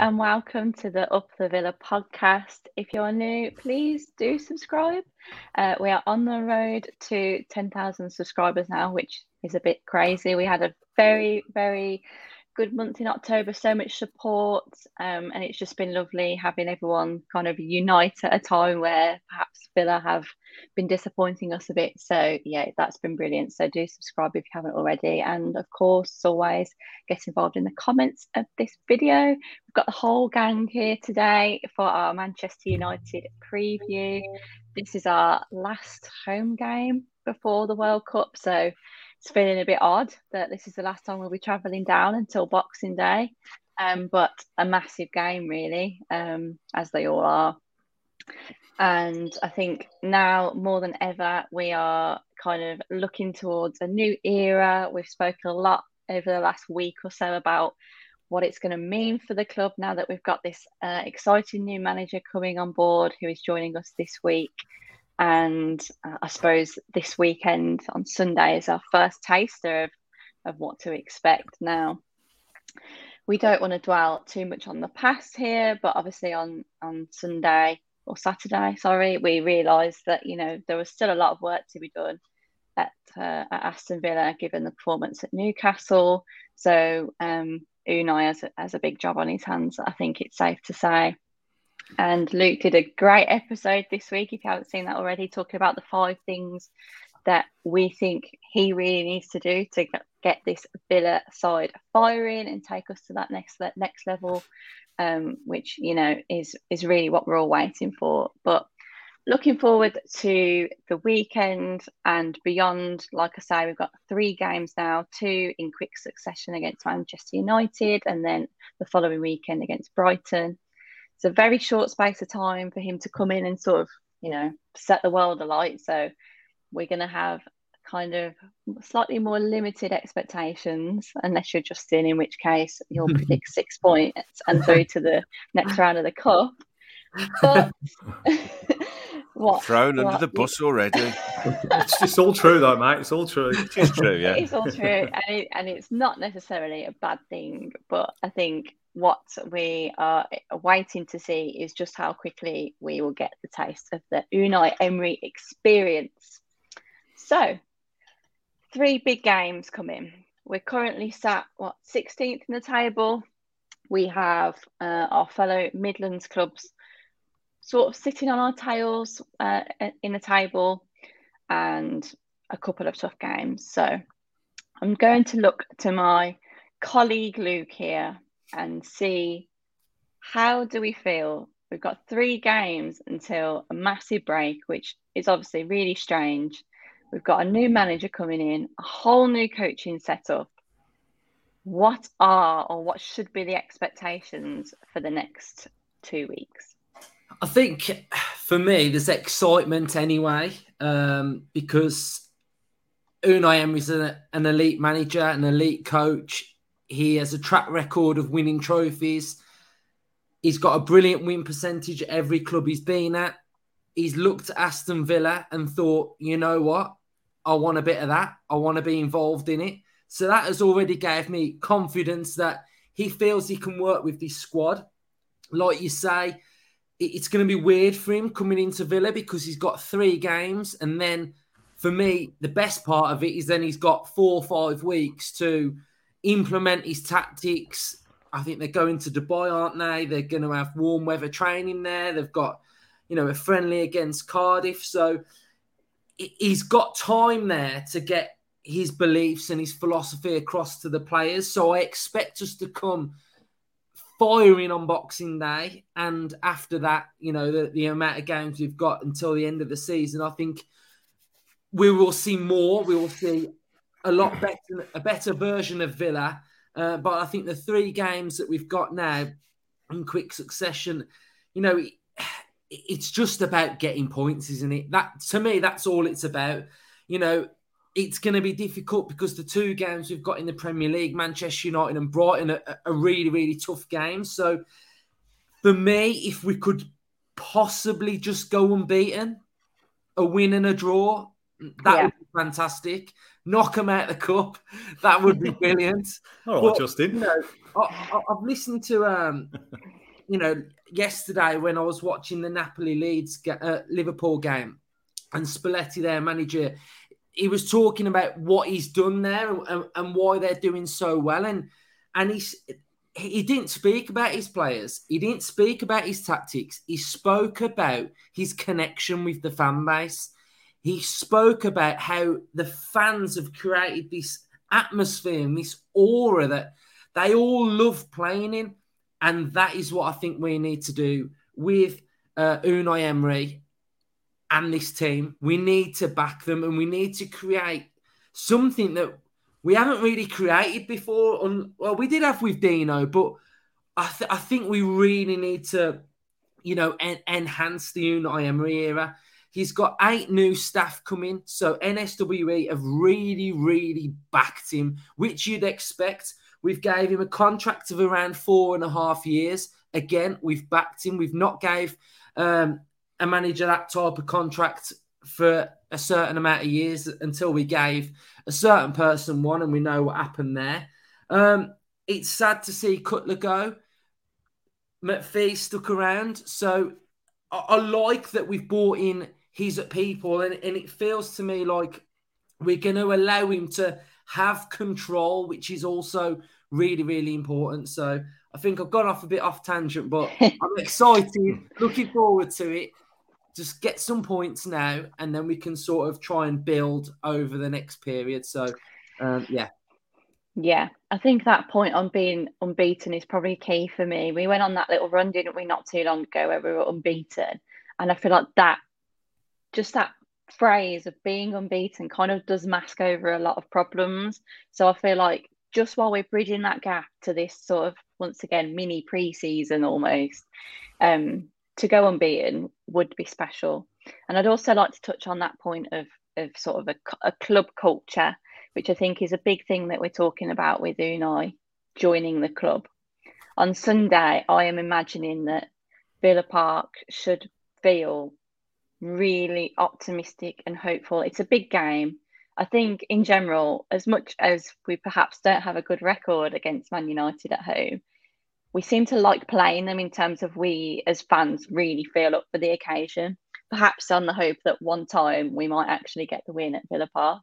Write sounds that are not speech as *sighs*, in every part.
and welcome to the Up the Villa podcast. If you're new, please do subscribe. Uh, we are on the road to 10,000 subscribers now, which is a bit crazy. We had a very, very good month in October, so much support, um, and it's just been lovely having everyone kind of unite at a time where perhaps Villa have been disappointing us a bit. So yeah, that's been brilliant. So do subscribe if you haven't already, and of course, as always, get involved in the comments of this video. We've got the whole gang here today for our Manchester United preview. This is our last home game before the World Cup, so it's feeling a bit odd that this is the last time we'll be travelling down until Boxing Day. Um, but a massive game, really, um, as they all are. And I think now more than ever, we are kind of looking towards a new era. We've spoken a lot over the last week or so about what it's going to mean for the club now that we've got this uh, exciting new manager coming on board who is joining us this week. And uh, I suppose this weekend on Sunday is our first taster of, of what to expect now. We don't want to dwell too much on the past here, but obviously on, on Sunday or Saturday, sorry, we realised that, you know, there was still a lot of work to be done at, uh, at Aston Villa given the performance at Newcastle. So um, Unai has has a big job on his hands, I think it's safe to say. And Luke did a great episode this week, if you haven't seen that already, talking about the five things that we think he really needs to do to get this Villa side firing and take us to that next next level, um, which you know is is really what we're all waiting for. But looking forward to the weekend and beyond. Like I say, we've got three games now, two in quick succession against Manchester United, and then the following weekend against Brighton it's a very short space of time for him to come in and sort of, you know, set the world alight. So we're going to have kind of slightly more limited expectations, unless you're Justin, in in which case you'll *laughs* predict six points and through to the next round of the cup. But *laughs* what thrown what, under the bus already? *laughs* it's, it's all true, though, mate. It's all true. It's true, yeah. It's all true, and, it, and it's not necessarily a bad thing. But I think what we are waiting to see is just how quickly we will get the taste of the Unai Emery experience. So, three big games coming. We're currently sat what 16th in the table. We have uh, our fellow Midlands clubs sort of sitting on our tails uh, in the table, and a couple of tough games. So, I'm going to look to my colleague Luke here and see how do we feel. We've got three games until a massive break, which is obviously really strange. We've got a new manager coming in, a whole new coaching setup. What are or what should be the expectations for the next two weeks? I think for me, there's excitement anyway, um, because Unai Emery's an, an elite manager, an elite coach. He has a track record of winning trophies. He's got a brilliant win percentage at every club he's been at. He's looked at Aston Villa and thought, you know what? I want a bit of that. I want to be involved in it. So that has already gave me confidence that he feels he can work with this squad. Like you say, it's going to be weird for him coming into Villa because he's got three games. And then for me, the best part of it is then he's got four or five weeks to implement his tactics. I think they're going to Dubai, aren't they? They're going to have warm weather training there. They've got, you know, a friendly against Cardiff. So he's got time there to get his beliefs and his philosophy across to the players. So I expect us to come firing on Boxing Day. And after that, you know, the, the amount of games we've got until the end of the season, I think we will see more. We will see a lot better, a better version of Villa. Uh, but I think the three games that we've got now in quick succession, you know, it, it's just about getting points, isn't it? That to me, that's all it's about. You know, it's going to be difficult because the two games we've got in the Premier League, Manchester United and Brighton, are, are really, really tough games. So for me, if we could possibly just go unbeaten, a win and a draw, that yeah. would be fantastic. Knock them out the cup. That would be brilliant. *laughs* All right, Justin. You know, I, have listened to, um, you know, yesterday when I was watching the Napoli Leeds uh, Liverpool game, and Spalletti, their manager, he was talking about what he's done there and, and why they're doing so well. And and he's he didn't speak about his players. He didn't speak about his tactics. He spoke about his connection with the fan base. He spoke about how the fans have created this atmosphere and this aura that they all love playing in. And that is what I think we need to do with uh, Unai Emery and this team. We need to back them and we need to create something that we haven't really created before. On well, we did have with Dino, but I, th- I think we really need to, you know, en- enhance the Unai Emery era. He's got eight new staff coming, so NSWE have really, really backed him, which you'd expect. We've gave him a contract of around four and a half years. Again, we've backed him. We've not gave um, a manager that type of contract for a certain amount of years until we gave a certain person one, and we know what happened there. Um, it's sad to see Cutler go. MacPhee stuck around, so I, I like that we've brought in his people, and, and it feels to me like we're going to allow him to have control, which is also really, really important. So I think I've gone off a bit off tangent, but *laughs* I'm excited, looking forward to it just get some points now, and then we can sort of try and build over the next period. So, um, yeah. Yeah, I think that point on being unbeaten is probably key for me. We went on that little run, didn't we, not too long ago, where we were unbeaten. And I feel like that, just that phrase of being unbeaten kind of does mask over a lot of problems. So I feel like just while we're bridging that gap to this sort of, once again, mini pre season almost, um, to go unbeaten would be special. And I'd also like to touch on that point of of sort of a, a club culture, which I think is a big thing that we're talking about with Unai joining the club. On Sunday, I am imagining that Villa Park should feel really optimistic and hopeful. It's a big game. I think, in general, as much as we perhaps don't have a good record against Man United at home, we seem to like playing them in terms of we as fans really feel up for the occasion. Perhaps on the hope that one time we might actually get the win at Villa Park.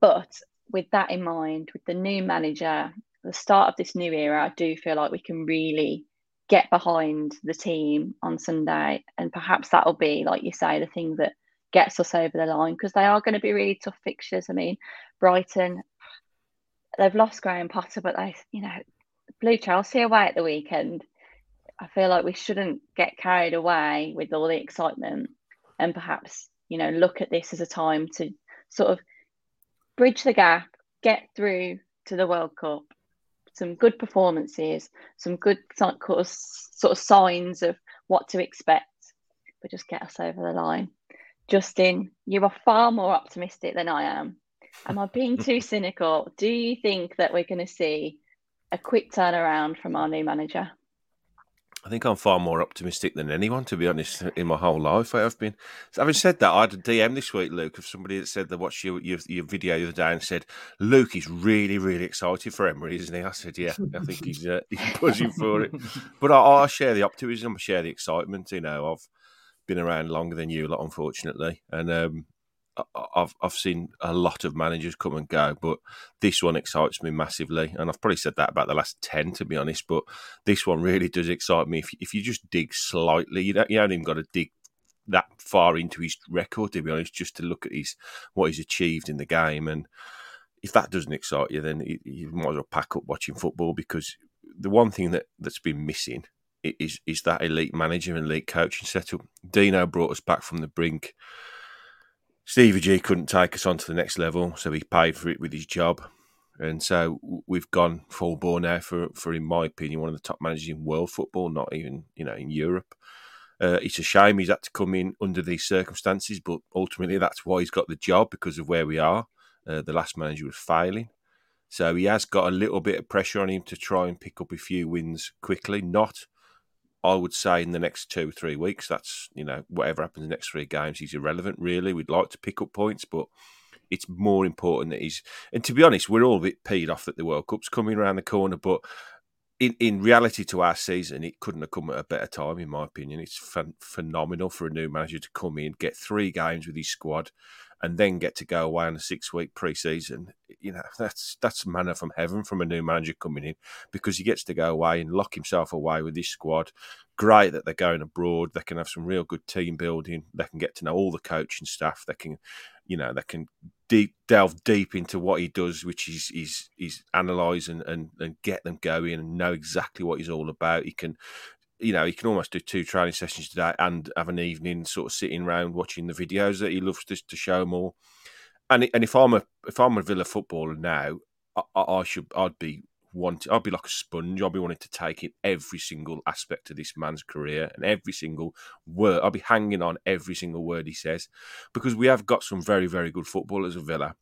But with that in mind, with the new manager, the start of this new era, I do feel like we can really get behind the team on Sunday. And perhaps that'll be, like you say, the thing that gets us over the line because they are going to be really tough fixtures. I mean, Brighton, they've lost Graham Potter, but they, you know, blew Chelsea away at the weekend. I feel like we shouldn't get carried away with all the excitement and perhaps, you know, look at this as a time to sort of bridge the gap, get through to the World Cup, some good performances, some good sort of signs of what to expect, but just get us over the line. Justin, you are far more optimistic than I am. Am I being too *laughs* cynical? Do you think that we're going to see a quick turnaround from our new manager. I think I'm far more optimistic than anyone, to be honest, in my whole life. I have been. Having said that, I had a DM this week, Luke, of somebody that said they watched your, your, your video the other day and said, Luke is really, really excited for Emery, isn't he? I said, yeah, I think he's, uh, *laughs* he's buzzing for it. *laughs* But I, I, share the optimism, I share the excitement. You know, I've been around longer than you, lot, unfortunately. And um, I've I've seen a lot of managers come and go, but this one excites me massively, and I've probably said that about the last ten, to be honest. But this one really does excite me. If if you just dig slightly, you don't you haven't even got to dig that far into his record, to be honest, just to look at his what he's achieved in the game. And if that doesn't excite you, then you, you might as well pack up watching football because the one thing that that's been missing is is that elite manager and elite coaching setup. Dino brought us back from the brink Stevie G couldn't take us on to the next level, so he paid for it with his job. And so we've gone full bore now for, for, in my opinion, one of the top managers in world football, not even, you know, in Europe. Uh, it's a shame he's had to come in under these circumstances, but ultimately that's why he's got the job because of where we are. Uh, the last manager was failing. So he has got a little bit of pressure on him to try and pick up a few wins quickly, not I would say in the next two, three weeks, that's, you know, whatever happens in the next three games, he's irrelevant, really. We'd like to pick up points, but it's more important that he's. And to be honest, we're all a bit peed off that the World Cup's coming around the corner, but in, in reality to our season, it couldn't have come at a better time, in my opinion. It's ph- phenomenal for a new manager to come in, get three games with his squad, and then get to go away on a six week pre-season. You know, that's that's manna from heaven from a new manager coming in because he gets to go away and lock himself away with his squad. Great that they're going abroad. They can have some real good team building. They can get to know all the coaching staff. They can, you know, they can deep delve deep into what he does, which is is is analyze and, and, and get them going and know exactly what he's all about. He can you know, he can almost do two training sessions today and have an evening sort of sitting around watching the videos that he loves to, to show more. And and if I'm a if I'm a Villa footballer now, I, I should I'd be wanting I'd be like a sponge. I'd be wanting to take in every single aspect of this man's career and every single word. I'd be hanging on every single word he says because we have got some very very good footballers at Villa,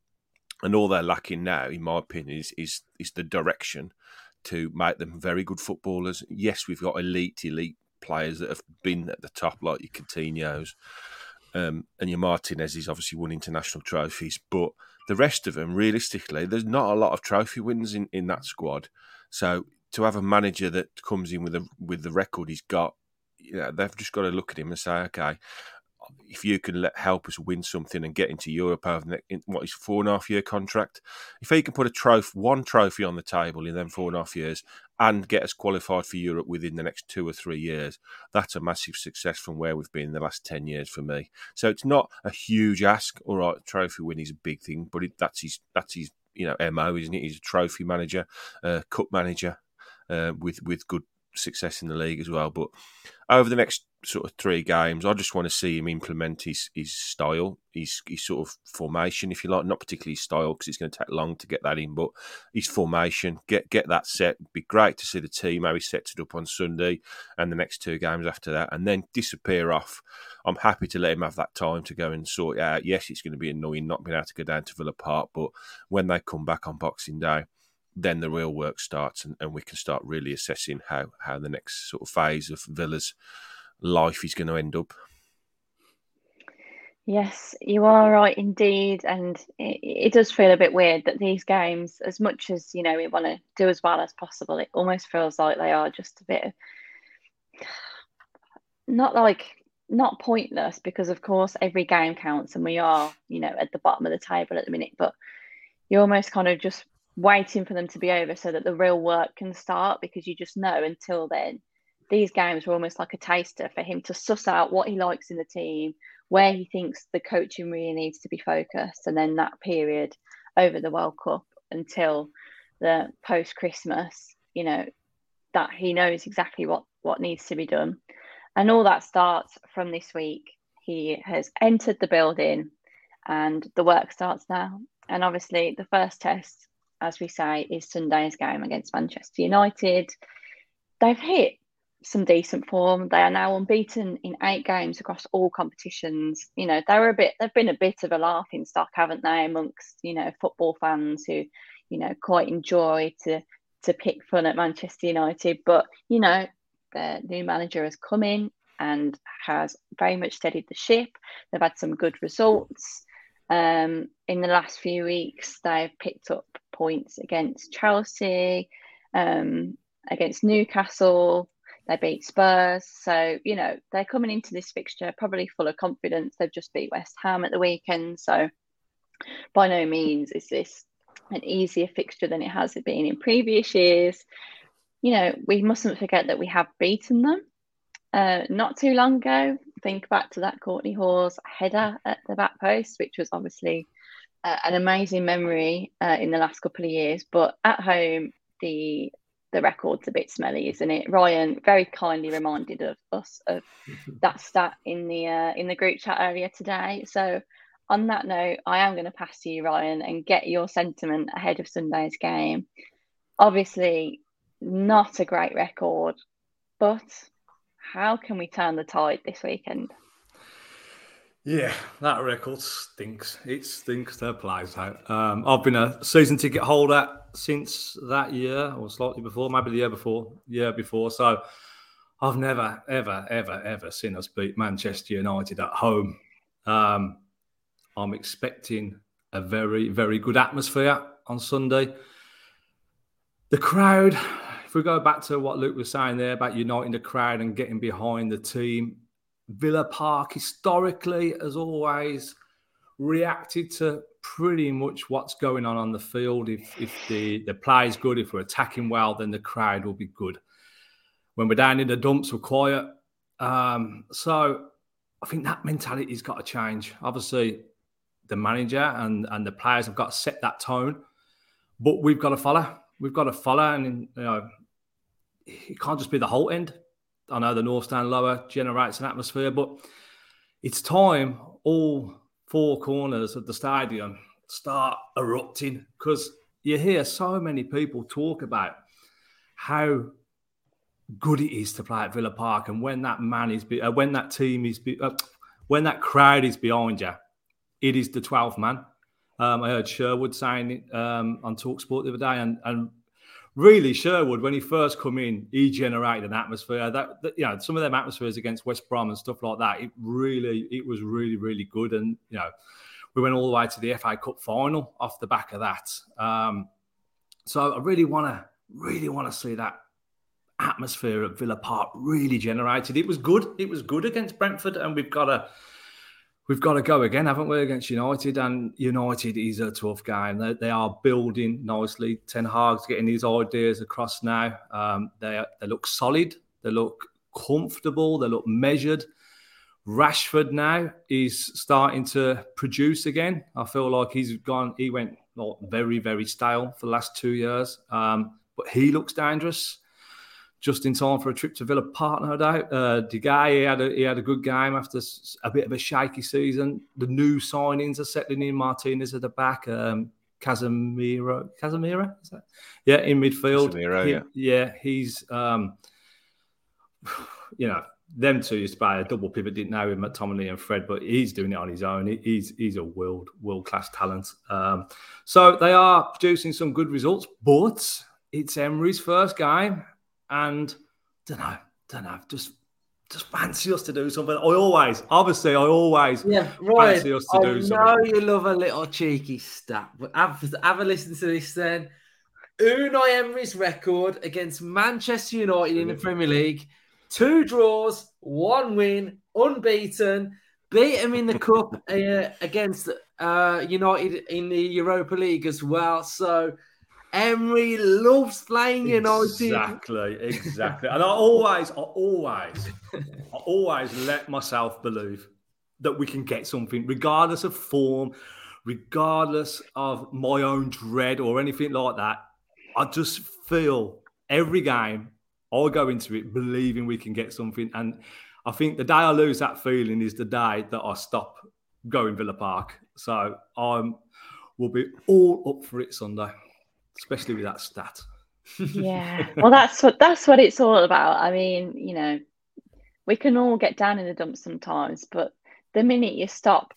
and all they're lacking now, in my opinion, is is, is the direction to make them very good footballers. Yes, we've got elite, elite players that have been at the top, like your Coutinho's um, and your Martinez's obviously won international trophies, but the rest of them, realistically, there's not a lot of trophy wins in, in that squad. So to have a manager that comes in with a with the record he's got, you know, they've just got to look at him and say, okay, if you can let, help us win something and get into Europe over the, in what is four and a half year contract, if he can put a trophy, one trophy on the table in them four and a half years and get us qualified for Europe within the next two or three years, that's a massive success from where we've been in the last 10 years for me. So it's not a huge ask. All right, trophy win is a big thing, but it, that's his, that's his, you know, MO, isn't it? He's a trophy manager, uh, cup manager, uh, with, with good success in the league as well. But over the next sort of three games, I just want to see him implement his his style, his his sort of formation, if you like, not particularly his style because it's going to take long to get that in, but his formation, get get that set. It'd be great to see the team how he sets it up on Sunday and the next two games after that, and then disappear off. I'm happy to let him have that time to go and sort it out. Yes, it's going to be annoying not being able to go down to Villa Park, but when they come back on Boxing Day then the real work starts and, and we can start really assessing how, how the next sort of phase of Villa's life is going to end up. Yes, you are right indeed. And it, it, does feel a bit weird that these games, as much as, you know, we want to do as well as possible, it almost feels like they are just a bit not like, not pointless because, of course, every game counts and we are, you know, at the bottom of the table at the minute. But you're almost kind of just waiting for them to be over so that the real work can start because you just know until then these games were almost like a taster for him to suss out what he likes in the team where he thinks the coaching really needs to be focused and then that period over the world cup until the post christmas you know that he knows exactly what what needs to be done. And all that starts from this week. He has entered the building and the work starts now. And obviously the first test as we say, is Sunday's game against Manchester United. They've hit some decent form. They are now unbeaten in eight games across all competitions. You know, they were a bit they've been a bit of a laughing stock, haven't they, amongst, you know, football fans who, you know, quite enjoy to to pick fun at Manchester United. But, you know, the new manager has come in and has very much steadied the ship. They've had some good results. Um, in the last few weeks, they've picked up points against Chelsea, um, against Newcastle. They beat Spurs. So, you know, they're coming into this fixture probably full of confidence. They've just beat West Ham at the weekend. So, by no means is this an easier fixture than it has been in previous years. You know, we mustn't forget that we have beaten them uh, not too long ago. Think back to that Kortney Hause header at the back post, which was obviously uh, an amazing memory uh, in the last couple of years. But at home, the the record's a bit smelly, isn't it? Ryan very kindly reminded of us of *laughs* that stat in the uh, in the group chat earlier today. So on that note, I am going to pass to you, Ryan, and get your sentiment ahead of Sunday's game. Obviously, not a great record, but how can we turn the tide this weekend? Yeah, that record stinks. It stinks their plies out. Um, I've been a season ticket holder since that year, or slightly before, maybe the year before, year before. So I've never, ever, ever, ever seen us beat Manchester United at home. Um, I'm expecting a very, very good atmosphere on Sunday. The crowd, if we go back to what Luke was saying there about uniting the crowd and getting behind the team, Villa Park historically, as always, reacted to pretty much what's going on on the field. If if the the play is good, if we're attacking well, then the crowd will be good. When we're down in the dumps, we're quiet. Um, so I think that mentality's got to change. Obviously, the manager and and the players have got to set that tone, but we've got to follow. We've got to follow, and you know, it can't just be the whole end. I know the North Stand lower generates an atmosphere, but it's time all four corners of the stadium start erupting because you hear so many people talk about how good it is to play at Villa Park, and when that man is, be, uh, when that team is, be, uh, when that crowd is behind you, it is the 12th man. Um, I heard Sherwood saying it um, on Talksport the other day, and, and really Sherwood, when he first come in, he generated an atmosphere that, that, you know some of them atmospheres against West Brom and stuff like that. It really, it was really, really good, and you know we went all the way to the FA Cup final off the back of that. Um, so I really want to, really want to see that atmosphere at Villa Park really generated. It was good. It was good against Brentford, and we've got to we've got to go again, haven't we, against United? And United is a tough game. They, they are building nicely. Ten Hag's getting his ideas across now. Um, they they look solid. They look comfortable. They look measured. Rashford now is starting to produce again. I feel like he's gone. He went like, very very stale for the last two years, um, but he looks dangerous just in time for a trip to Villa Park, no doubt. Uh, De Gea, he had, a, he had a good game after a bit of a shaky season. The new signings are settling in. Martinez at the back. Um, Casemiro, Casemiro, is that? Yeah, in midfield. Casemiro, he, yeah. yeah, he's, um, *sighs* you know, them two used to play a double pivot, didn't know with McTominay and Fred, but he's doing it on his own. He's he's a world world class talent. Um, so they are producing some good results, but it's Emery's first game and don't know, don't know, just just fancy us to do something. I always, obviously, I always yeah, right. fancy us to I do know something. you love a little cheeky stat, but have, have a listen to this then. Unai Emery's record against Manchester United in the Premier League: two draws, one win, unbeaten. Beat them in the cup *laughs* uh, against uh, United in the Europa League as well. So Emery loves playing United. Exactly, exactly. and I always, I always, I always let myself believe that we can get something, regardless of form, regardless of my own dread or anything like that. I just feel every game I go into it believing we can get something. And I think the day I lose that feeling is the day that I stop going Villa Park. So I'm we'll be all up for it Sunday especially with that stat. yeah. *laughs* Well, that's what that's what it's all about. I mean, you know, we can all get down in the dumps sometimes, but the minute you stop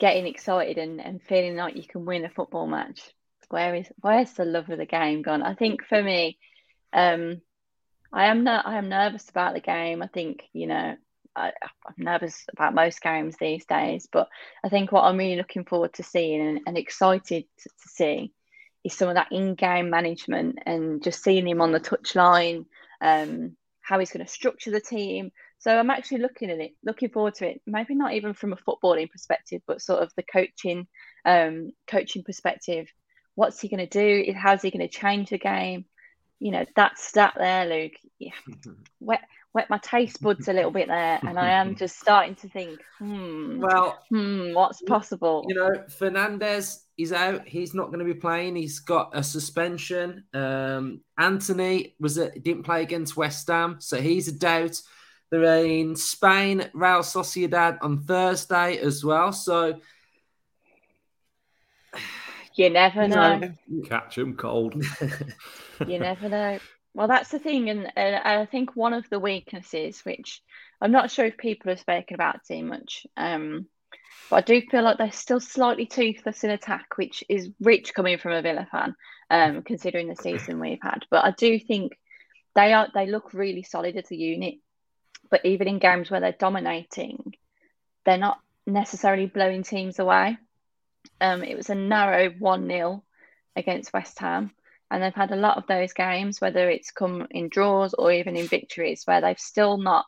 getting excited and, and feeling like you can win a football match, where is where's the love of the game gone? I think for me, um, I am not I am nervous about the game. I think you know I, am nervous about most games these days, but I think what I'm really looking forward to seeing and, and excited to, to see is some of that in-game management and just seeing him on the touchline, um, how he's going to structure the team. So I'm actually looking at it, looking forward to it. Maybe not even from a footballing perspective, but sort of the coaching, um, coaching perspective. What's he going to do? How's he going to change the game? You know, that stat there, Luke. Yeah. *laughs* Wet, wet my taste buds a little bit there, and I am just starting to think, hmm, well, hmm, what's possible? You know, Fernandes is out. He's not going to be playing. He's got a suspension. Um, Antony was a, didn't play against West Ham, so he's a doubt. They're in Spain, Real Sociedad on Thursday as well. So you never *sighs* know. Catch him cold. *laughs* you never know. Well, that's the thing, and uh, I think one of the weaknesses, which I'm not sure if people have spoken about too much, um, but I do feel like they're still slightly toothless in attack, which is rich coming from a Villa fan, um, considering the season we've had. But I do think they are they look really solid as a unit. But even in games where they're dominating, they're not necessarily blowing teams away. Um, it was a narrow 1 0 against West Ham. And they've had a lot of those games, whether it's come in draws or even in victories, where they've still not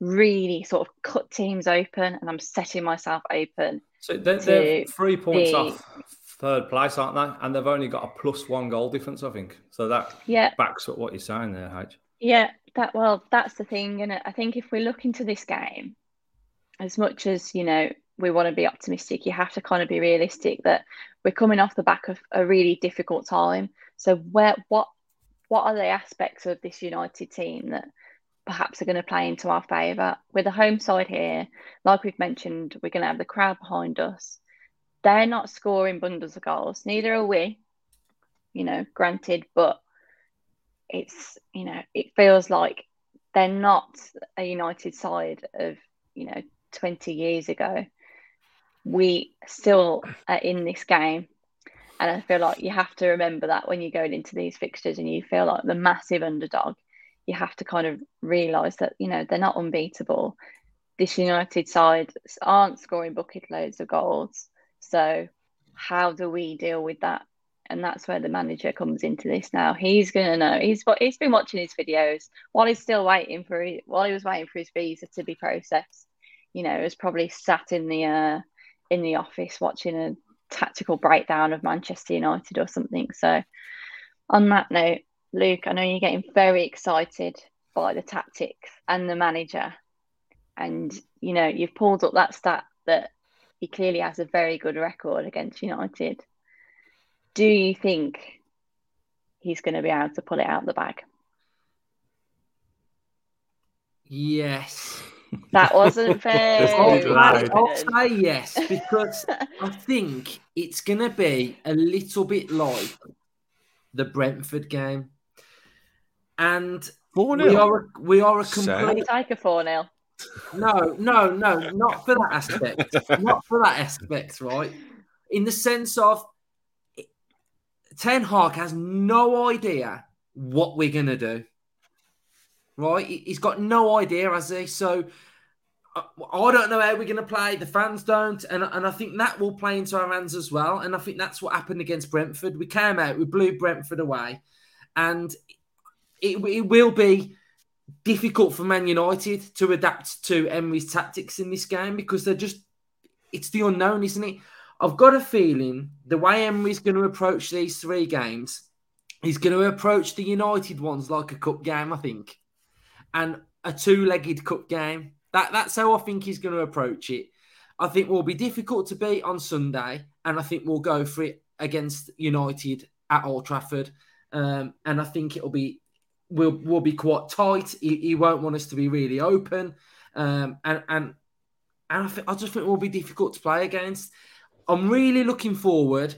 really sort of cut teams open. And I'm setting myself open. So they're, they're three points the, off third place, aren't they? And they've only got a plus one goal difference, I think. So that yeah. backs up what you're saying there, H. Yeah, that well, that's the thing, and I think if we look into this game, as much as you know we want to be optimistic, you have to kind of be realistic that we're coming off the back of a really difficult time. So where what what are the aspects of this United team that perhaps are going to play into our favour? With the home side here, like we've mentioned, we're going to have the crowd behind us. They're not scoring bundles of goals, neither are we. You know, granted, but it's you know it feels like they're not a United side of you know 20 years ago. We still are in this game, and I feel like you have to remember that when you're going into these fixtures and you feel like the massive underdog. You have to kind of realise that you know they're not unbeatable. This United side aren't scoring bucket loads of goals, so how do we deal with that and that's where the manager comes into this now. He's gonna know. He's he's been watching his videos while he's still waiting for while he was waiting for his visa to be processed. You know, was probably sat in the uh, in the office watching a tactical breakdown of Manchester United or something. So, on that note, Luke, I know you're getting very excited by the tactics and the manager, and you know you've pulled up that stat that he clearly has a very good record against United do you think he's going to be able to pull it out the bag? Yes. That wasn't *laughs* fair. I'll, say yes because *laughs* I think it's going to be a little bit like the Brentford game, and we are a, we are a complete. Take a four 0 No, no, no, not for that aspect. not for that aspect, right? In the sense of Ten Hag has no idea what we're going to do. Right? He's got no idea, has he? So uh, I don't know how we're going to play. The fans don't. And, and I think that will play into our hands as well. And I think that's what happened against Brentford. We came out, we blew Brentford away. And it, it will be difficult for Man United to adapt to Emery's tactics in this game because they're just, it's the unknown, isn't it? I've got a feeling the way Emery's going to approach these three games, he's going to approach the United ones like a cup game, I think, and a two-legged cup game. That that's how I think he's going to approach it. I think will be difficult to beat on Sunday, and I think we'll go for it against United at Old Trafford. Um, and I think it'll be will will be quite tight. He, he, won't want us to be really open, um, and and and I, think, I just think it will be difficult to play against. I'm really looking forward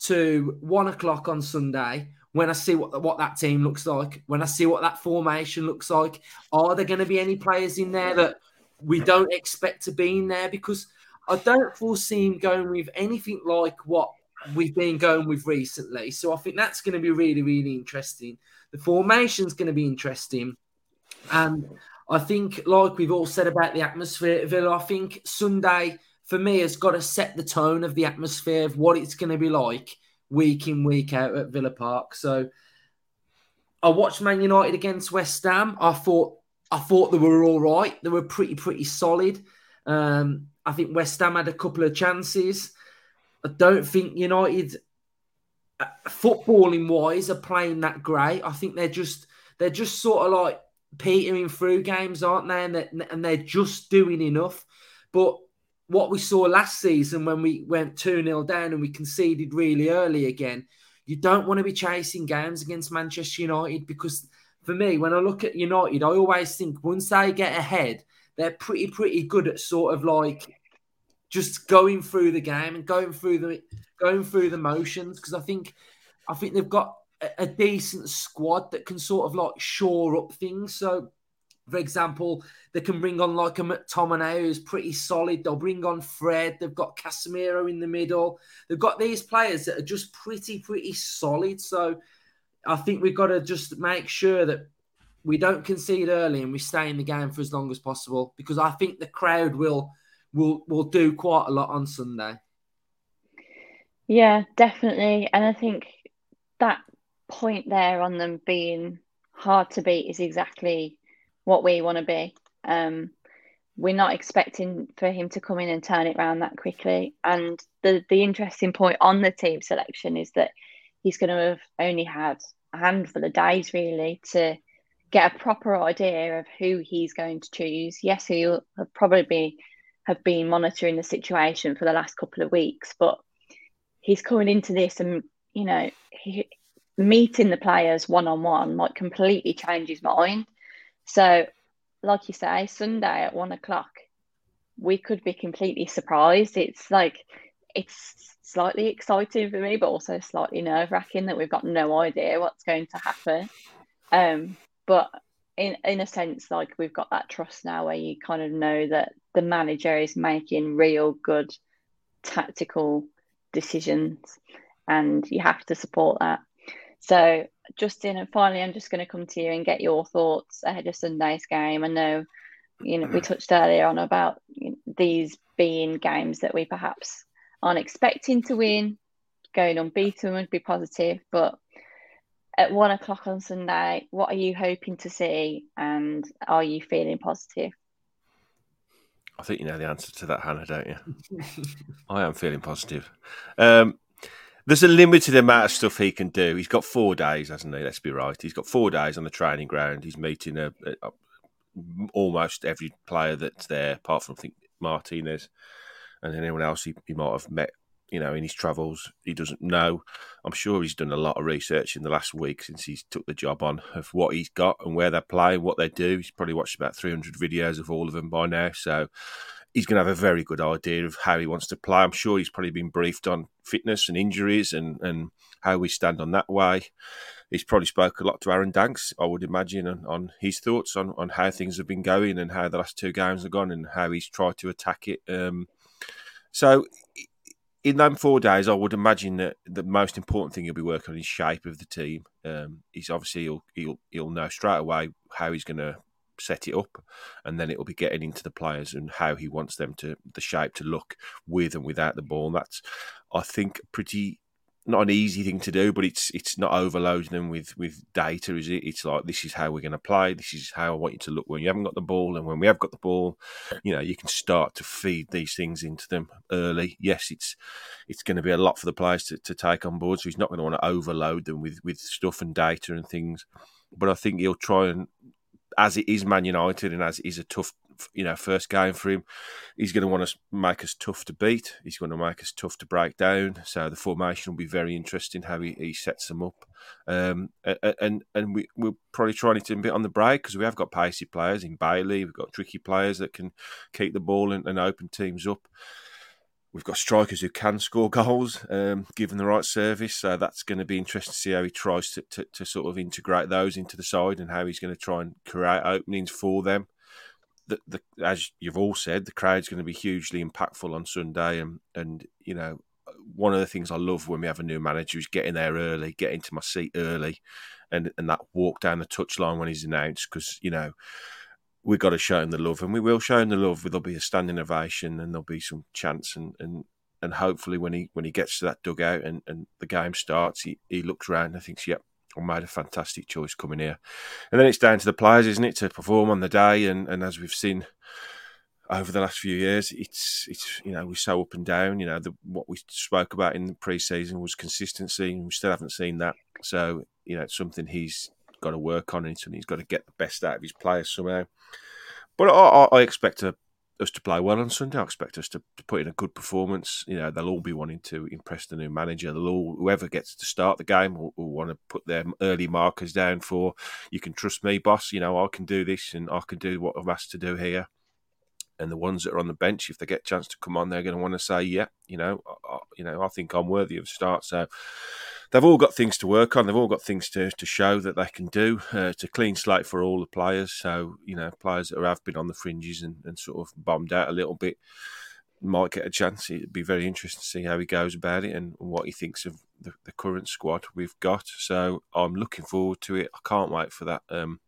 to one o'clock on Sunday when I see what what that team looks like, when I see what that formation looks like. Are there going to be any players in there that we don't expect to be in there? Because I don't foresee him going with anything like what we've been going with recently. So I think that's going to be really, really interesting. The formation's going to be interesting. And I think, like we've all said about the atmosphere at Villa, I think Sunday for me has got to set the tone of the atmosphere of what it's going to be like week in week out at Villa Park. So I watched Man United against West Ham. I thought I thought they were all right. They were pretty pretty solid. Um, I think West Ham had a couple of chances. I don't think United, uh, footballing wise, are playing that great. I think they're just they're just sort of like petering through games, aren't they? And they're, and they're just doing enough. But what we saw last season when we went 2 0 down and we conceded really early again, you don't want to be chasing games against Manchester United because for me, when I look at United, I always think once they get ahead, they're pretty, pretty good at sort of like just going through the game and going through the going through the motions because I think I think they've got a, a decent squad that can sort of like shore up things. So for example, they can bring on like a McTominay who's pretty solid. They'll bring on Fred. They've got Casemiro in the middle. They've got these players that are just pretty, pretty solid. So I think we've got to just make sure that we don't concede early and we stay in the game for as long as possible because I think the crowd will will will do quite a lot on Sunday. Yeah, definitely. And I think that point there on them being hard to beat is exactly what we want to be. Um, we're not expecting for him to come in and turn it around that quickly. And the the interesting point on the team selection is that he's going to have only had a handful of days really to get a proper idea of who he's going to choose. Yes, he'll probably have been monitoring the situation for the last couple of weeks, but he's coming into this and you know he, meeting the players one on one might completely change his mind. So, like you say, Sunday at one o'clock, we could be completely surprised. It's like it's slightly exciting for me, but also slightly nerve wracking that we've got no idea what's going to happen. Um, but in in a sense, like we've got that trust now where you kind of know that the manager is making real good tactical decisions, and you have to support that. So, Justin, and finally, I'm just going to come to you and get your thoughts ahead of Sunday's game. I know, you know, we touched earlier on about these being games that we perhaps aren't expecting to win. Going unbeaten would be positive, but at one o'clock on Sunday, what are you hoping to see, and are you feeling positive? I think you know the answer to that, Hannah, don't you? *laughs* I am feeling positive. Um, there's a limited amount of stuff he can do. He's got four days, hasn't he? Let's be right. He's got four days on the training ground. He's meeting a, a, almost every player that's there, apart from I think Martinez and anyone else he, he might have met. You know, in his travels, he doesn't know. I'm sure he's done a lot of research in the last week since he's took the job on of what he's got and where they're playing, what they do. He's probably watched about 300 videos of all of them by now. So he's going to have a very good idea of how he wants to play. I'm sure he's probably been briefed on fitness and injuries and, and how we stand on that way. He's probably spoke a lot to Aaron Danks, I would imagine, on, on his thoughts on, on how things have been going and how the last two games have gone and how he's tried to attack it. Um, so in them four days, I would imagine that the most important thing he'll be working on is shape of the team. Um, he's obviously he'll, he'll he'll know straight away how he's going to set it up, and then it will be getting into the players and how he wants them to the shape to look with and without the ball. And that's, I think, pretty not an easy thing to do, but it's it's not overloading them with with data, is it? It's like this is how we're going to play. This is how I want you to look when you haven't got the ball, and when we have got the ball, you know, you can start to feed these things into them early. Yes, it's it's going to be a lot for the players to, to take on board, so he's not going to want to overload them with with stuff and data and things. But I think he'll try and as it is Man United and as it is a tough, you know, first game for him, he's going to want to make us tough to beat. He's going to make us tough to break down. So the formation will be very interesting how he, he sets them up. Um, and and we, we're probably trying to a bit on the break because we have got pacey players in Bailey. We've got tricky players that can keep the ball and, and open teams up. We've got strikers who can score goals, um, given the right service. So that's going to be interesting to see how he tries to, to, to, sort of integrate those into the side and how he's going to try and create openings for them. The, the, as you've all said, the crowd's going to be hugely impactful on Sunday. And, and, you know, one of the things I love when we have a new manager is getting there early, getting to my seat early, and, and that walk down the touchline when he's announced. Because, you know, we've got to show him the love, and we will show him the love. There'll be a standing ovation, and there'll be some chants, and and and hopefully when he when he gets to that dugout and, and the game starts, he, he looks around and thinks, "Yep, I made a fantastic choice coming here." And then it's down to the players, isn't it, to perform on the day, and and as we've seen over the last few years, it's it's you know we're so up and down. You know the, what we spoke about in the pre-season was consistency, and we still haven't seen that. So you know it's something he's got to work on, it, and he's got to get the best out of his players somehow. But I, I expect to, us to play well on Sunday. I expect us to, to, put in a good performance. You know, they'll all be wanting to impress the new manager. They'll all, whoever gets to start the game will, will want to put their early markers down for. You can trust me, boss. You know, I can do this, and I can do what I'm asked to do here. And the ones that are on the bench, if they get a chance to come on, they're going to want to say, "Yeah, you know, I, you know, I think I'm worthy of a start." So they've all got things to work on. They've all got things to, to show that they can do. Uh, it's a clean slate for all the players. So, you know, players that have been on the fringes and, and sort of bombed out a little bit might get a chance. It'd be very interesting to see how he goes about it and what he thinks of the, the current squad we've got. So I'm looking forward to it. I can't wait for that um,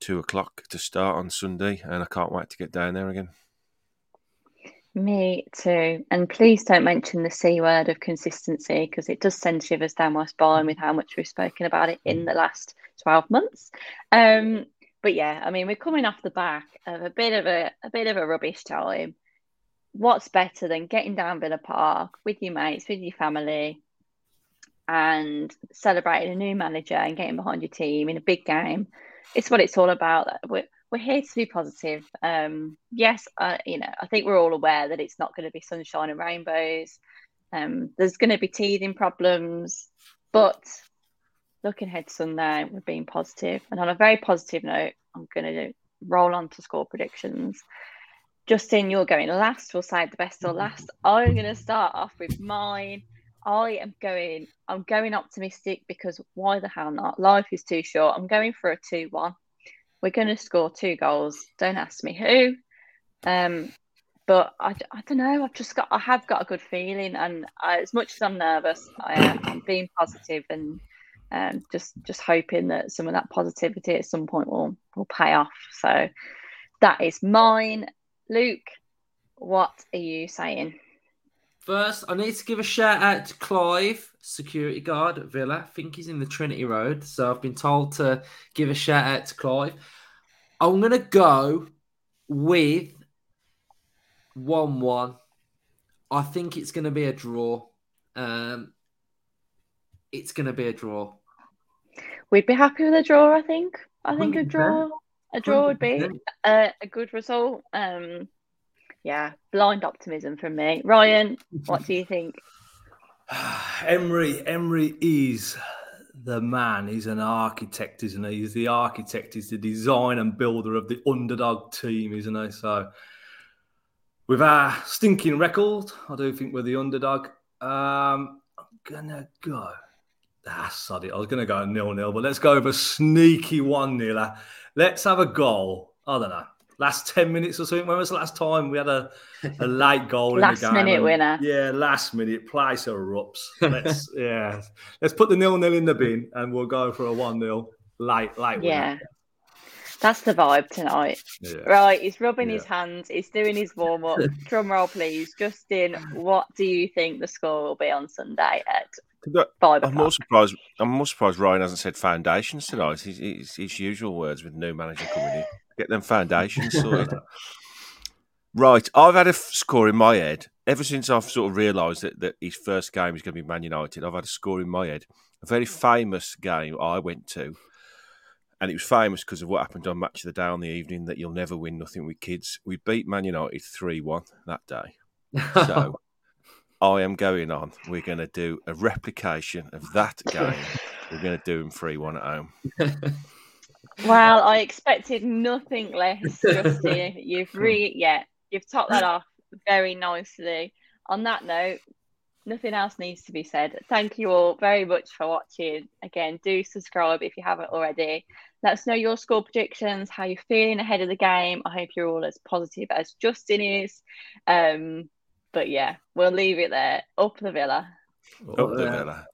two o'clock to start on Sunday, and I can't wait to get down there again. Me too. And please don't mention the C word of consistency because it does send shivers down my spine with how much we've spoken about it in the last 12 months. Um, but yeah, I mean, we're coming off the back of a bit of a, a bit of a rubbish time. What's better than getting down Villa Park with your mates, with your family, and celebrating a new manager and getting behind your team in a big game? It's what it's all about. We're, we're here to be positive. Um, yes, uh, you know, I think we're all aware that it's not going to be sunshine and rainbows. Um, there's going to be teething problems, but looking ahead to Sunday, we're being positive. And on a very positive note, I'm going to roll on to score predictions. Justin, you're going last. We'll save the best or last. I'm going to start off with mine. I am going. I'm going optimistic because why the hell not? Life is too short. I'm going for a two-one. We're going to score two goals. Don't ask me who. Um, but I, I don't know. I've just got. I have got a good feeling, and I, as much as I'm nervous, I am being positive and um, just just hoping that some of that positivity at some point will will pay off. So that is mine. Luke, what are you saying? First, I need to give a shout out to Clive, security guard at Villa. I think he's in the Trinity Road. So I've been told to give a shout out to Clive. I'm going to go with 1 1. I think it's going to be a draw. Um, it's going to be a draw. We'd be happy with a draw, I think. I think a draw a draw would be a, a good result. Um, yeah, blind optimism from me. Ryan, what do you think? *sighs* Emery, Emery is the man. He's an architect, isn't he? He's the architect. He's the design and builder of the underdog team, isn't he? So, with our stinking record, I do think we're the underdog. Um, I'm gonna go. Ah, sod it. I was gonna go nil nil, but let's go with a sneaky one nil. Let's have a goal. I don't know last 10 minutes or something. When was the last time we had a, a *laughs* late goal last in the game? minute and, winner. Yeah, last minute. Place erupts. *laughs* Let's yeah. Let's put the nil nil in the bin and we'll go for a one 0 late late Yeah. Winner. That's the vibe tonight. Yeah. Right, he's rubbing yeah. his hands, he's doing his warm up. *laughs* Drum roll, please. Justin, what do you think the score will be on Sunday at five I'm more surprised. I'm more surprised Ryan hasn't said foundations tonight. His, his, his usual words with new manager coming in. Get them foundations sorted. *laughs* right, I've had a score in my head ever since I've sort of realised that, that his first game is going to be Man United. I've had a score in my head. A very famous game I went to, and it was famous because of what happened on Match of the Day on the evening that you'll never win nothing with kids. We beat Man United 3 1 that day. So *laughs* I am going on. We're going to do a replication of that game. We're going to do them 3 1 at home. *laughs* Well, I expected nothing less, Justin. *laughs* You've really, yeah, you've topped that off very nicely. On that note, nothing else needs to be said. Thank you all very much for watching. Again, do subscribe if you haven't already. Let us know your score predictions, how you're feeling ahead of the game. I hope you're all as positive as Justin is. Um, but yeah, we'll leave it there. Up the villa. Up the villa.